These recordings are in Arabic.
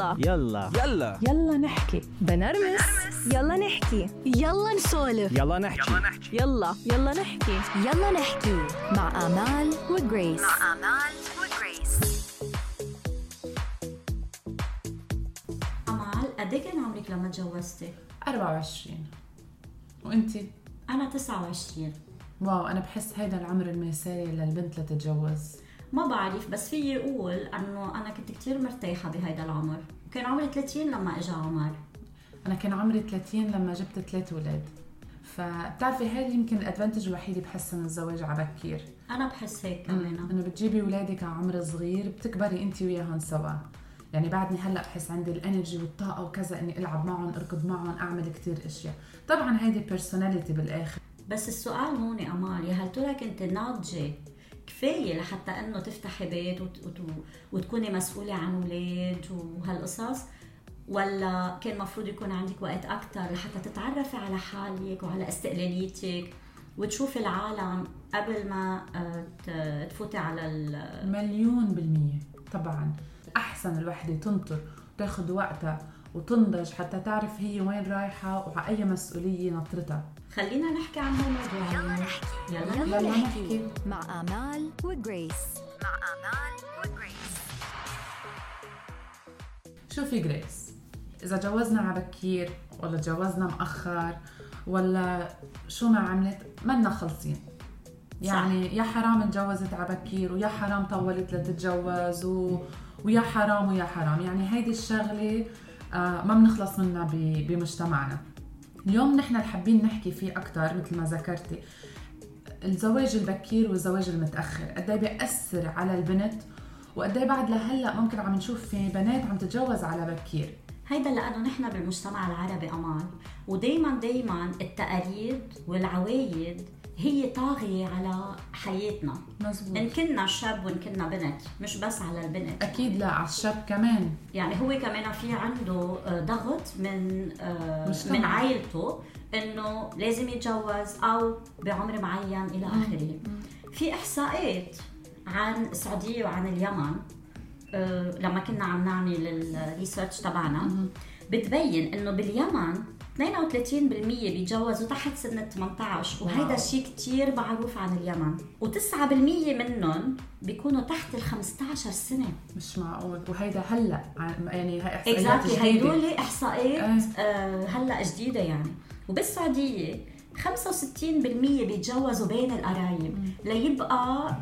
يلا. يلا. يلا. يلا نحكي. بنرمس. يلا نحكي. يلا نسولف. يلا نحكي. يلا يلا. نحكي. يلا نحكي. مع آمال وجريس. مع آمال وجريس. أمال قد كان عمرك لما تجوزتي؟ 24 وإنتي؟ أنا 29 واو أنا بحس هيدا العمر المثالي للبنت لتتجوز. ما بعرف بس فيي أقول أنه أنا كنت كتير مرتاحة بهيدا العمر. وكان عمري 30 لما إجا عمر. أنا كان عمري 30 لما جبت ثلاث أولاد فبتعرفي هاي يمكن ال advantage الوحيد بحسها من الزواج على بكير أنا بحس هيك كمان إنه بتجيبي اولادك على عمر صغير بتكبري انت وياهم سوا. يعني بعدني هلأ بحس عندي ال energy والطاقة وكذا إني ألعب معهم أركض معهم أعمل كتير أشياء. طبعا هيدي personality بالآخر. بس السؤال هون أمال يا هل ترى كنت ناضجة كفاية لحتى إنه تفتحي بيت وت... وت... وتكوني مسؤولة عن أولاد وهالقصص ولا كان مفروض يكون عندك وقت أكثر لحتى تتعرفي على حالك وعلى استقلاليتك وتشوفي العالم قبل ما آه، تفوتي على ال... مليون بالمية طبعا. أحسن الوحدة تنطر وتاخد وقتها. وتنضج حتى تعرف هي وين رايحة وعلى أي مسؤولية نطرتها. خلينا نحكي عن هالموضوع يلا نحكي. يلا. يلا يلا نحكي. نحكي. مع آمال وجريس. مع آمال وجريس. شوفي جريس إذا جوزنا على بكير ولا جوزنا مأخر ولا شو ما عملت منا خلصين. يعني يا حرام اتجوزت على بكير ويا حرام طولت لتتجوز و... ويا حرام ويا حرام. يعني هيدي الشغلة آه ما بنخلص منها. بمجتمعنا اليوم نحن اللي حابين نحكي فيه أكتر مثل ما ذكرتي الزواج البكير والزواج المتأخر قد إيه بيأثر على البنت وقد إيه بعد لهلأ ممكن عم نشوف في بنات عم تتجوز على بكير هيدا لأنه نحن بالمجتمع العربي أمان ودائما دائما التقاليد والعوايد هي طاغية على حياتنا. مزبوط إن كنا شاب وإن كنا بنت مش بس على البنت. أكيد لا على الشاب كمان. يعني هو كمان في عنده آه، ضغط من آه، مجتمع. من عائلته إنه لازم يتجوز أو بعمر معين إلى آخره. في احصاءات عن السعودية وعن اليمن آه، لما كنا عم نعمل ال research تبعنا بتبين إنه باليمن 32% بيتجوزوا تحت سن ال 18 وهيدا wow. شيء كتير معروف عن اليمن. و9% منهم بيكونوا تحت ال 15 سنة. مش معقول. وهيدا هلأ عن- يعني هاي إحصائيات exactly جديدة. هيدول إحصائيات إيه. آه هلأ جديدة يعني. وبالسعودية 65% بيتجوزوا بين القرايب ليبقى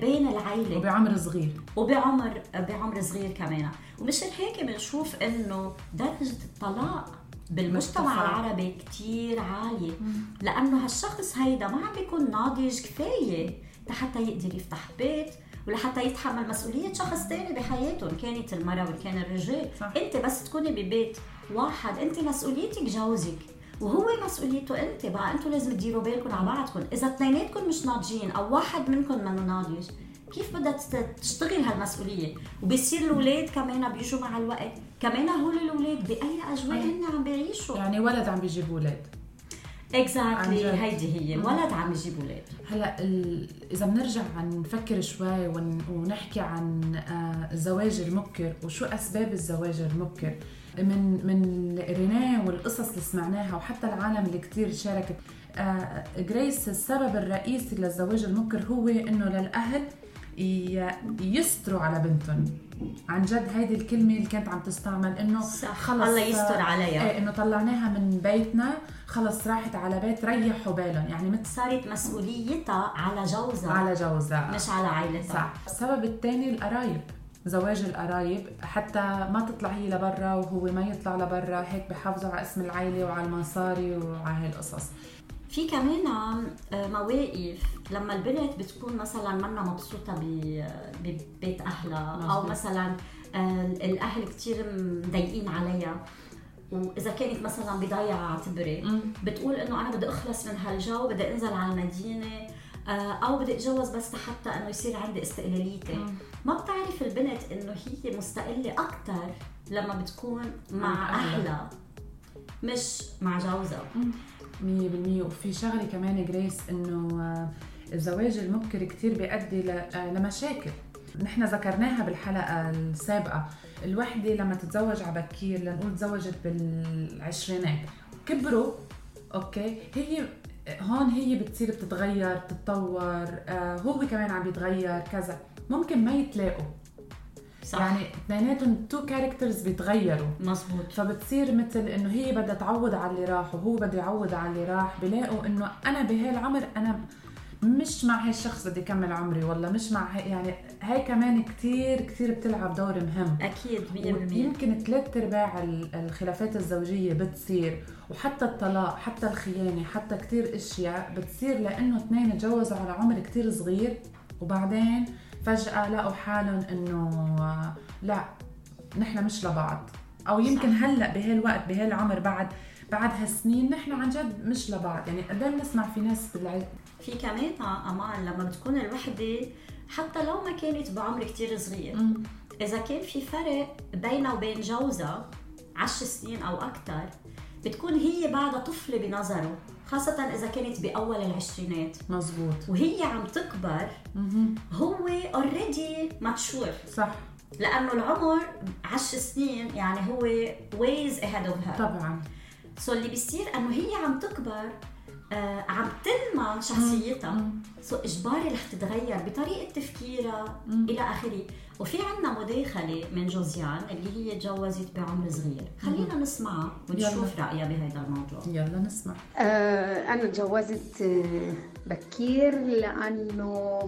بين العائله وبعمر صغير. وبعمر بعمر صغير كمان. ومشان هيك بنشوف إنه درجة الطلاق بالمجتمع. العربي كتير عالية لأنه هالشخص هيدا ما عم بيكون ناضج كفاية لحتى يقدر يفتح بيت ولحتى يتحمل مسؤولية شخص تاني بحياته إن كانت المرأة وإن كان الرجال. صح. أنت بس تكوني ببيت واحد أنت مسؤوليتك جوزك وهو مسؤوليته أنت بقى أنتم لازم تديروا بالكم على بعضكم. إذا اثنيناتكم مش ناضجين أو واحد منكم منه ناضج كيف بدها تشتغل هالمسؤولية؟ وبصير الأولاد كمان بيجوا مع الوقت. كمان هول الأولاد بأي أجواء هن عم بيعيشوا؟ يعني ولد عم بيجيب أولاد اكزاكتلي جد. هيدي هي. ولد عم يجيب أولاد هلا ال... إذا بنرجع عن نفكر شوي ون... ونحكي عن آه، الزواج المبكر وشو أسباب الزواج المبكر. من من اللي قريناه والقصص اللي سمعناها وحتى العالم اللي كتير شاركت آه، جريس السبب الرئيسي للزواج المبكر هو إنه للأهل يستروا على بنتهم. عن جد هيدي الكلمة اللي كانت عم تستعمل إنه. خلص الله يستر عليها. إيه إنه طلعناها من بيتنا خلص راحت على بيت ريحوا بالهم. يعني مثل صارت مسؤوليتها على جوزها. على جوزها. مش على عائلتها. صح. السبب الثاني القرايب زواج القرايب. حتى ما تطلع هي لبرا وهو ما يطلع لبرا هيك بحافظوا على اسم العائله وعلى المصاري وعلى هاي القصص. في كمان آه، مواقف لما البنت بتكون مثلا منا مبسوطة ب- ببيت أهلها أو. مثلا آه، الأهل كتير مضايقين عليها. وإذا كانت مثلا بضيعه اعتبري بتقول إنه أنا بدي أخلص من هالجو بدي أنزل على المدينة آه، أو بدي أتجوز بس حتى إنه يصير عندي استقلاليتي. ما بتعرف البنت إنه هي مستقلة أكثر لما بتكون مع. أهلها. مش مع جوزها. مية بالمية. وفي شغلة كمان جريس إنه آه، الزواج المبكر كتير بيؤدي آه، لمشاكل. نحن ذكرناها بالحلقة السابقة. الوحدة لما تتزوج على بكير لنقول تزوجت بالعشرينات. كبروا okay؟ هي هون هي بتصير بتتغير بتتطور آه هو كمان عم بيتغير كذا. ممكن ما يتلاقوا. صح. يعني اثنيناتهم two characters بيتغيروا. مزبوط فبتصير مثل إنه هي بدها تعوض على اللي راح وهو بده يعوض على اللي راح بلاقوا إنه أنا بهالعمر أنا مش مع هالشخص بدي كمل عمري والله مش مع هي يعني هاي كمان كتير كتير بتلعب دور مهم. أكيد 100% يمكن ثلاث أرباع ال- الخلافات الزوجية بتصير وحتى الطلاق حتى الخيانة حتى كتير أشياء بتصير لإنه اثنين تجوزوا على عمر كتير صغير وبعدين فجأة لقوا حالهم إنه لا نحن مش لبعض. أو يمكن هلأ بهالوقت بهالعمر بعد بعد هالسنين نحن عن جد مش لبعض. يعني قد بنسمع في ناس بالع... في كمان أمان لما بتكون الوحدة حتى لو ما كانت بعمر كتير صغير. إذا كان في فرق بينها وبين جوزها عشر سنين أو أكثر بتكون هي بعدها طفله بنظره خاصة إذا كانت بأول العشرينات. مزبوط وهي عم تكبر. هو already mature صح. لأنه العمر عشر سنين يعني هو ways ahead of her. طبعا. so اللي بيصير إنه هي عم تكبر آه عم تنمى شخصيتها. so إجباري رح تتغير بطريقة تفكيرها إلى آخره. وفي عنا مداخله من جوزيان اللي هي تجوزت بعمر صغير. خلينا نسمعها ونشوف رأيها بهذا الموضوع. يلا نسمع. آه، أنا تجوزت آه، بكير لأنه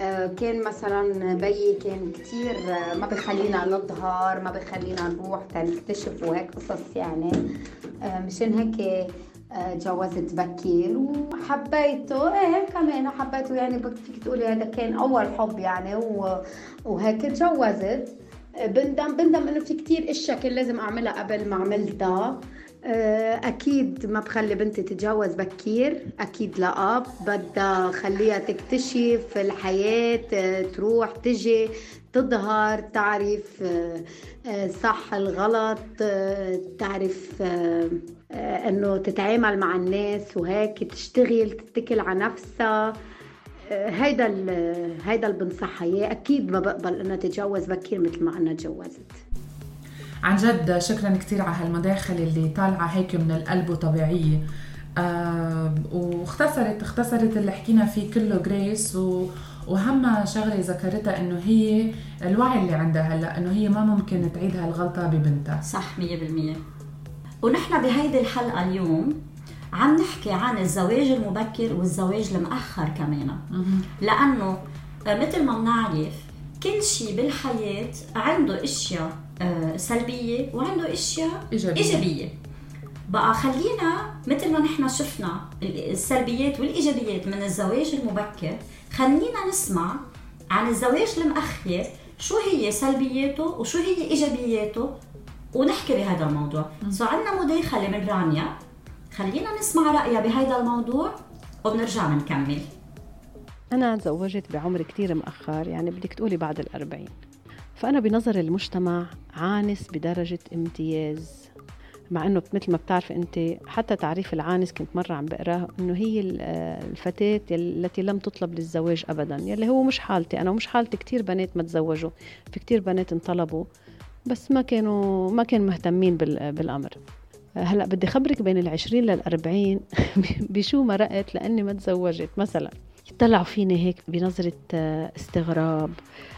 آه، كان مثلا بيي كان كتير آه، ما بخلينا نظهر ما بخلينا نروح تنكتشف وهيك قصص يعني. مشان هيك تجوزت بكير. وحبيته. إيه كمان حبيته. يعني فيك تقولي هذا كان أول حب يعني وهيك تجوزت. آه، بندم بندم إنه في كتير أشياء كان لازم أعملها قبل ما عملتها. آه، أكيد ما بخلي بنتي تتجوز بكير. أكيد لا. بدها خليها تكتشف الحياة آه، تروح تجي. تظهر تعرف آه، آه، صح الغلط آه، تعرف إنه تتعامل مع الناس وهيك تشتغل تتكل على نفسها. هيدا هيدا اللي بنصحها إياه. أكيد ما بقبل انها تتجوز بكير مثل ما أنا تجوزت. عن جد شكرا كثير على هالمداخلة اللي طالعة هيك من القلب وطبيعية. آه واختصرت اختصرت اللي حكينا فيه كله جريس و وهم شغلة ذكرتها إنه هي الوعي اللي عندها هلأ إنه هي ما ممكن تعيد هالغلطه ببنتها. صح 100% ونحن بهيدي الحلقة اليوم عم نحكي عن الزواج المبكر والزواج المأخر كمان. لأنه آه، مثل ما بنعرف كل شيء بالحياة عنده أشياء آه، سلبية وعنده أشياء إيجابية. إيجابية. بقى خلينا مثل ما نحن شفنا السلبيات والإيجابيات من الزواج المبكر خلينا نسمع عن الزواج المأخر شو هي سلبياته وشو هي إيجابياته ونحكي بهذا الموضوع. سو عندنا مداخله من رانيا. خلينا نسمع رأيها بهذا الموضوع وبنرجع بنكمل أنا تزوجت بعمر كتير مأخر يعني بدك تقولي بعد الأربعين. فأنا بنظر المجتمع عانس بدرجة امتياز مع إنه مثل ما بتعرف أنت حتى تعريف العانس كنت مرة عم بقراه إنه هي آه، الفتاه التي لم تطلب للزواج ابدا يلي هو مش حالتي أنا ومش حالتي كتير بنات ما تزوجوا في كتير بنات انطلبوا بس ما كانوا ما كانوا مهتمين بال- بالأمر. هلأ بدي خبرك بين العشرين للأربعين بشو مرقت لأني ما تزوجت مثلا. يطلعوا فيني هيك بنظرة آه، استغراب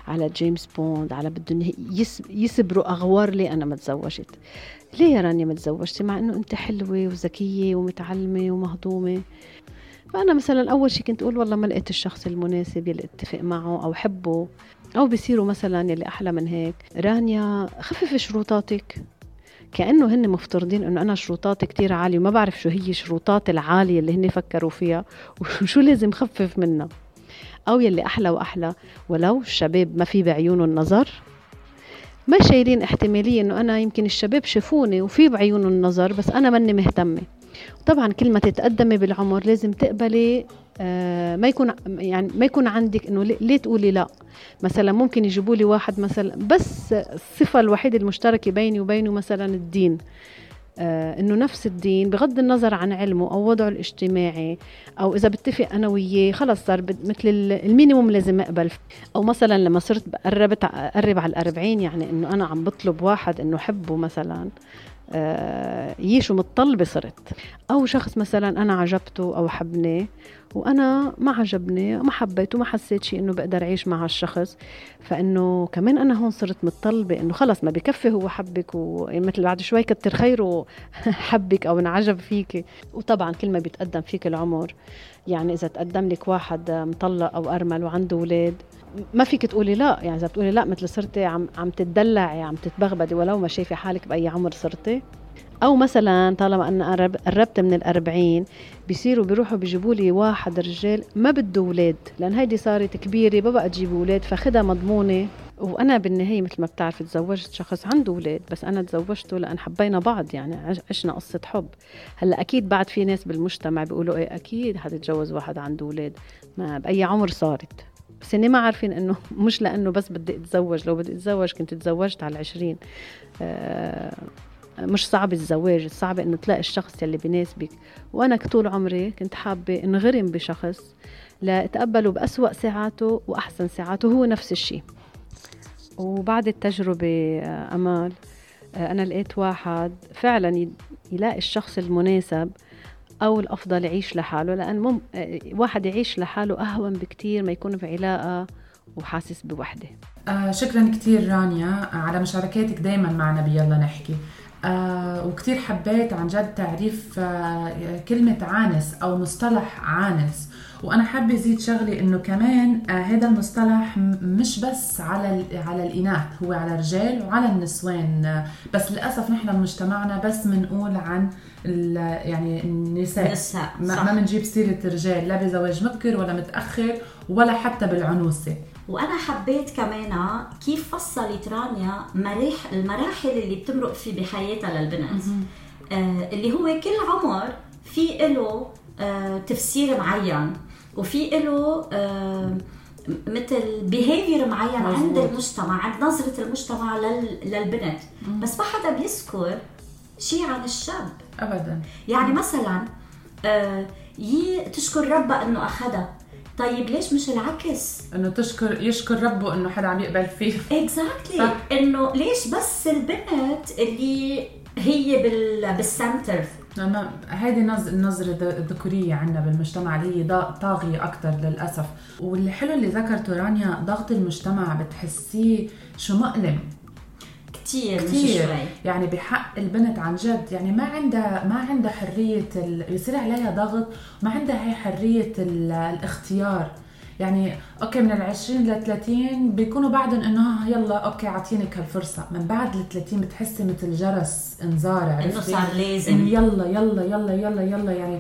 على جيمس بوند على بدهم يس يسبروا أغوار ليه أنا ما تزوجت. ليه يا رانيا ما تزوجتي مع إنه أنت حلوة وذكية ومتعلمة ومهضومة؟ فأنا مثلا أول شيء كنت أقول والله ما لقيت الشخص المناسب يلي أتفق معه أو حبه أو بيصيروا مثلا يلي أحلى من هيك. رانيا خففي شروطاتك. كأنه هن مفترضين إنه أنا شروطاتي كتير عالية وما بعرف شو هي الشروطات العالية اللي هن فكروا فيها وشو لازم خفف منها. أو يلي أحلى وأحلى. ولو الشباب ما في بعيونه النظر ما شايلين احتمالية إنه أنا يمكن الشباب شافوني وفي بعيونه النظر بس أنا ماني مهتمة. طبعا كل ما تتقدمي بالعمر لازم تقبلي آه ما يكون يعني ما يكون عندك إنه ليه- تقولي لا؟ مثلا ممكن يجيبوا لي واحد مثلا بس الصفة الوحيدة المشتركة بيني وبينه مثلا الدين. إنه نفس الدين بغض النظر عن علمه أو وضعه الاجتماعي أو إذا بتفق أنا وياه خلص صار مثل المينيموم لازم أقبل. أو مثلا لما صرت قربت قرب على الأربعين يعني إنه أنا عم بطلب واحد إنه حبه مثلا. آه يشو متطلبة صرت أو شخص مثلا أنا عجبته أو حبني وأنا ما عجبني ما حبيته ما حسيت شيء إنه بقدر أعيش مع هالشخص. فإنه كمان أنا هون صرت متطلبه انه خلص ما بكفي هو حبك ومثل بعد شوي كتر خيره حبك أو انعجب فيك. وطبعا كل ما بيتقدم فيك العمر يعني إذا تقدم لك واحد مطلق أو أرمل وعنده أولاد ما فيك تقولي لا يعني إذا بتقولي لا مثل صرتي عم عم تتدلعي عم تتبغبدي ولو ما شايفة حالك بأي عمر صرتي. أو مثلا طالما أنا قربت من الأربعين بيصيروا بيروحوا بيجيبوا لي واحد رجال ما بده أولاد لأن هيدي صارت كبيرة ما بقى تجيب أولاد فاخدها مضمونة. وأنا بالنهاية مثل ما بتعرف تزوجت شخص عنده أولاد بس أنا تزوجته لأن حبينا بعض يعني عشنا قصة حب. هلأ أكيد بعد في ناس بالمجتمع بيقولوا إيه أكيد حتتجوز واحد عنده أولاد ما بأي عمر صارت. بس اني ما عارفين إنه مش لأنه بس بدي أتزوج لو بدي أتزوج كنت تزوجت على العشرين. آه مش صعب الزواج صعب إنه تلاقي الشخص اللي بيناسبك وأنا طول عمري كنت حابة انغرم بشخص لأتقبله بأسوأ ساعاته وأحسن ساعاته هو نفس الشيء وبعد التجربة آه، أمال آه، أنا لقيت واحد فعلا يلاقي الشخص المناسب أو الأفضل يعيش لحاله لأن مم... آه، واحد يعيش لحاله أهون بكتير ما يكون في علاقة وحاسس بوحدة. آه شكرا كثير رانيا على مشاركاتك دائما معنا بيلا نحكي. آه وكثير حبيت عن جد تعريف آه كلمة عانس أو مصطلح عانس. وأنا حابة أزيد شغلة إنه كمان آه هذا المصطلح مش بس على على الإناث هو على الرجال وعلى النسوان. آه بس للأسف نحن بمجتمعنا بس بنقول عن يعني النساء. نساء ما بنجيب سيرة الرجال لا بزواج مبكر ولا متأخر ولا حتى بالعنوسة. وأنا حبيت كمان كيف فصلت رانيا مراح المراحل اللي بتمرق في بحياتها للبنت آه اللي هو كل عمر في له آه تفسير معين. وفي له آه مثل بيهيفير معين مزبوط. عند المجتمع عند نظرة المجتمع لل... للبنت مم. بس ما حدا بيذكر شيء عن الشاب ابدا يعني مم. مثلا آه يي تشكر ربها إنه أخذها طيب ليش مش العكس؟ إنه تشكر يشكر ربه إنه حدا عم يقبل فيه exactly exactly. إنه ليش بس البنت اللي هي بال بال center ما هذه النظرة الذكورية عندنا بالمجتمع اللي هي طاغية أكثر للأسف. والحلو اللي ذكرته رانيا ضغط المجتمع بتحسيه شو مؤلم كثير كثير يعني بحق البنت عن جد يعني ما عندها ما عندها حرية ال... يصير عليها ضغط ما عندها هي حرية ال... الاختيار. يعني okay من ال 20 ل 30 بيكونوا بعدهم إنه يلا okay اعطينك هالفرصه من بعد ال 30 بتحسي مثل جرس انذار عرفتي؟ إنه صار لازم. يلا يلا يلا يلا يلا يعني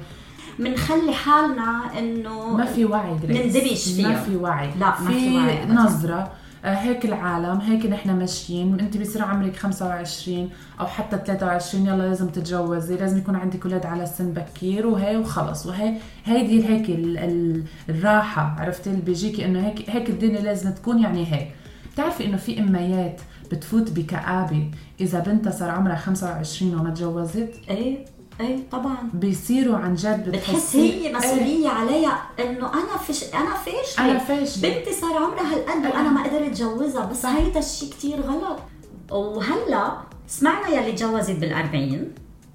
بنخلي حالنا إنه ما في وعي نندمج فيها ما في وعي. لا ما في, في وعي. نظرة. هيك العالم هيك نحن ماشيين. انت بصير عمرك 25 أو حتى 23 يلا لازم تتجوزي لازم يكون عندك أولاد على سن بكير وهي وخلص. وهي هيدي هيك ال ال الراحة عرفتي؟ اللي بيجيكي إنه هيك هيك الدنيا لازم تكون يعني هيك. بتعرفي إنه في أميات بتفوت بكآبة إذا بنتها صار عمرها 25 وما تجوزت؟ إيه. إيه طبعا. بيصيروا عن جد بتحس هي مسؤولية؟ عليها إنه أنا فش أنا فاشلة. أنا فاشلة. بنتي صار عمرها هالقد وأنا ما قدرت أتجوزها بس هيدا الشيء كثير غلط. وهلأ سمعنا يلي تجوزت بال40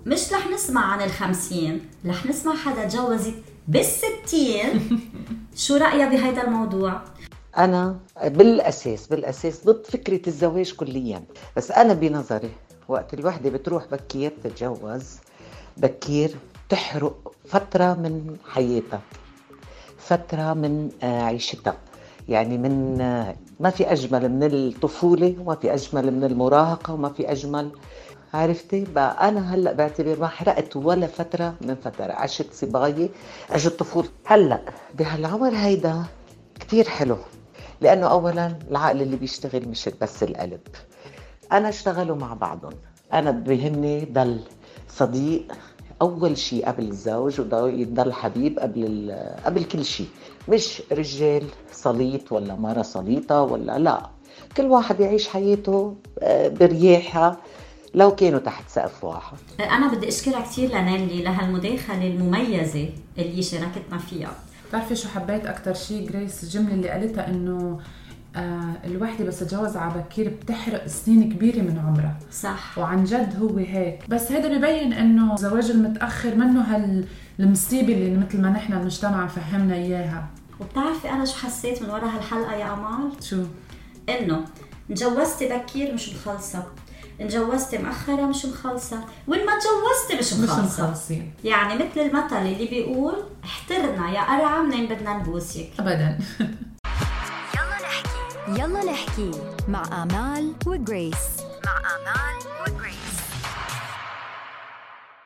مش رح نسمع عن الخمسين رح نسمع حدا تجوزت بالستين. شو رأيها بهيدا الموضوع؟ أنا بالأساس بالأساس ضد فكرة الزواج كليا. بس أنا بنظري وقت الوحدة بتروح بكير تتجوز بكير تحرق فترة من حياتها فترة من آه، عيشتها يعني من آه، ما في أجمل من الطفولة وما في أجمل من المراهقة وما في أجمل. عرفتي؟ بقى أنا هلأ بعتبر ما حرقت ولا فترة من فترة. عشت صبايا عشت طفولة. هلأ بهالعمر هيدا كتير حلو لأنه أولا العقل اللي بيشتغل مش بس القلب. أنا اشتغلوا مع بعضهم. أنا بيهمني ضل صديق أول شيء قبل الزوج ويضل حبيب قبل قبل كل شيء. مش رجال سليط ولا مرة سليطة ولا لا. كل واحد يعيش حياته آه، برياحة. لو كانوا تحت سقف واحد. أنا بدي أشكرها كثير لنيلي لهالمداخله المميزة اللي شاركتنا فيها. بتعرفي شو حبيت أكثر شيء جريس الجملة اللي قالتها إنه الوحدة بس تتجوز على بكير بتحرق سنين كبيرة من عمرها. صح. وعن جد هو هيك. بس هذا ببين إنه الزواج المتأخر منه هالمصيبه اللي مثل ما نحن المجتمع فهمنا إياها. وبتعرفي أنا شو حسيت من ورا هالحلقة يا أمال؟ شو؟ إنه تجوزتي بكير مش مخلصة. تجوزتي مأخرة مش مخلصة. وين ما تجوزتي مش مش مخلصة. مخلصين. يعني مثل المثل اللي بيقول احترنا يا قرعة منين بدنا نبوسك ابدا. يلا نحكي مع آمال وجريس. مع آمال وجريس.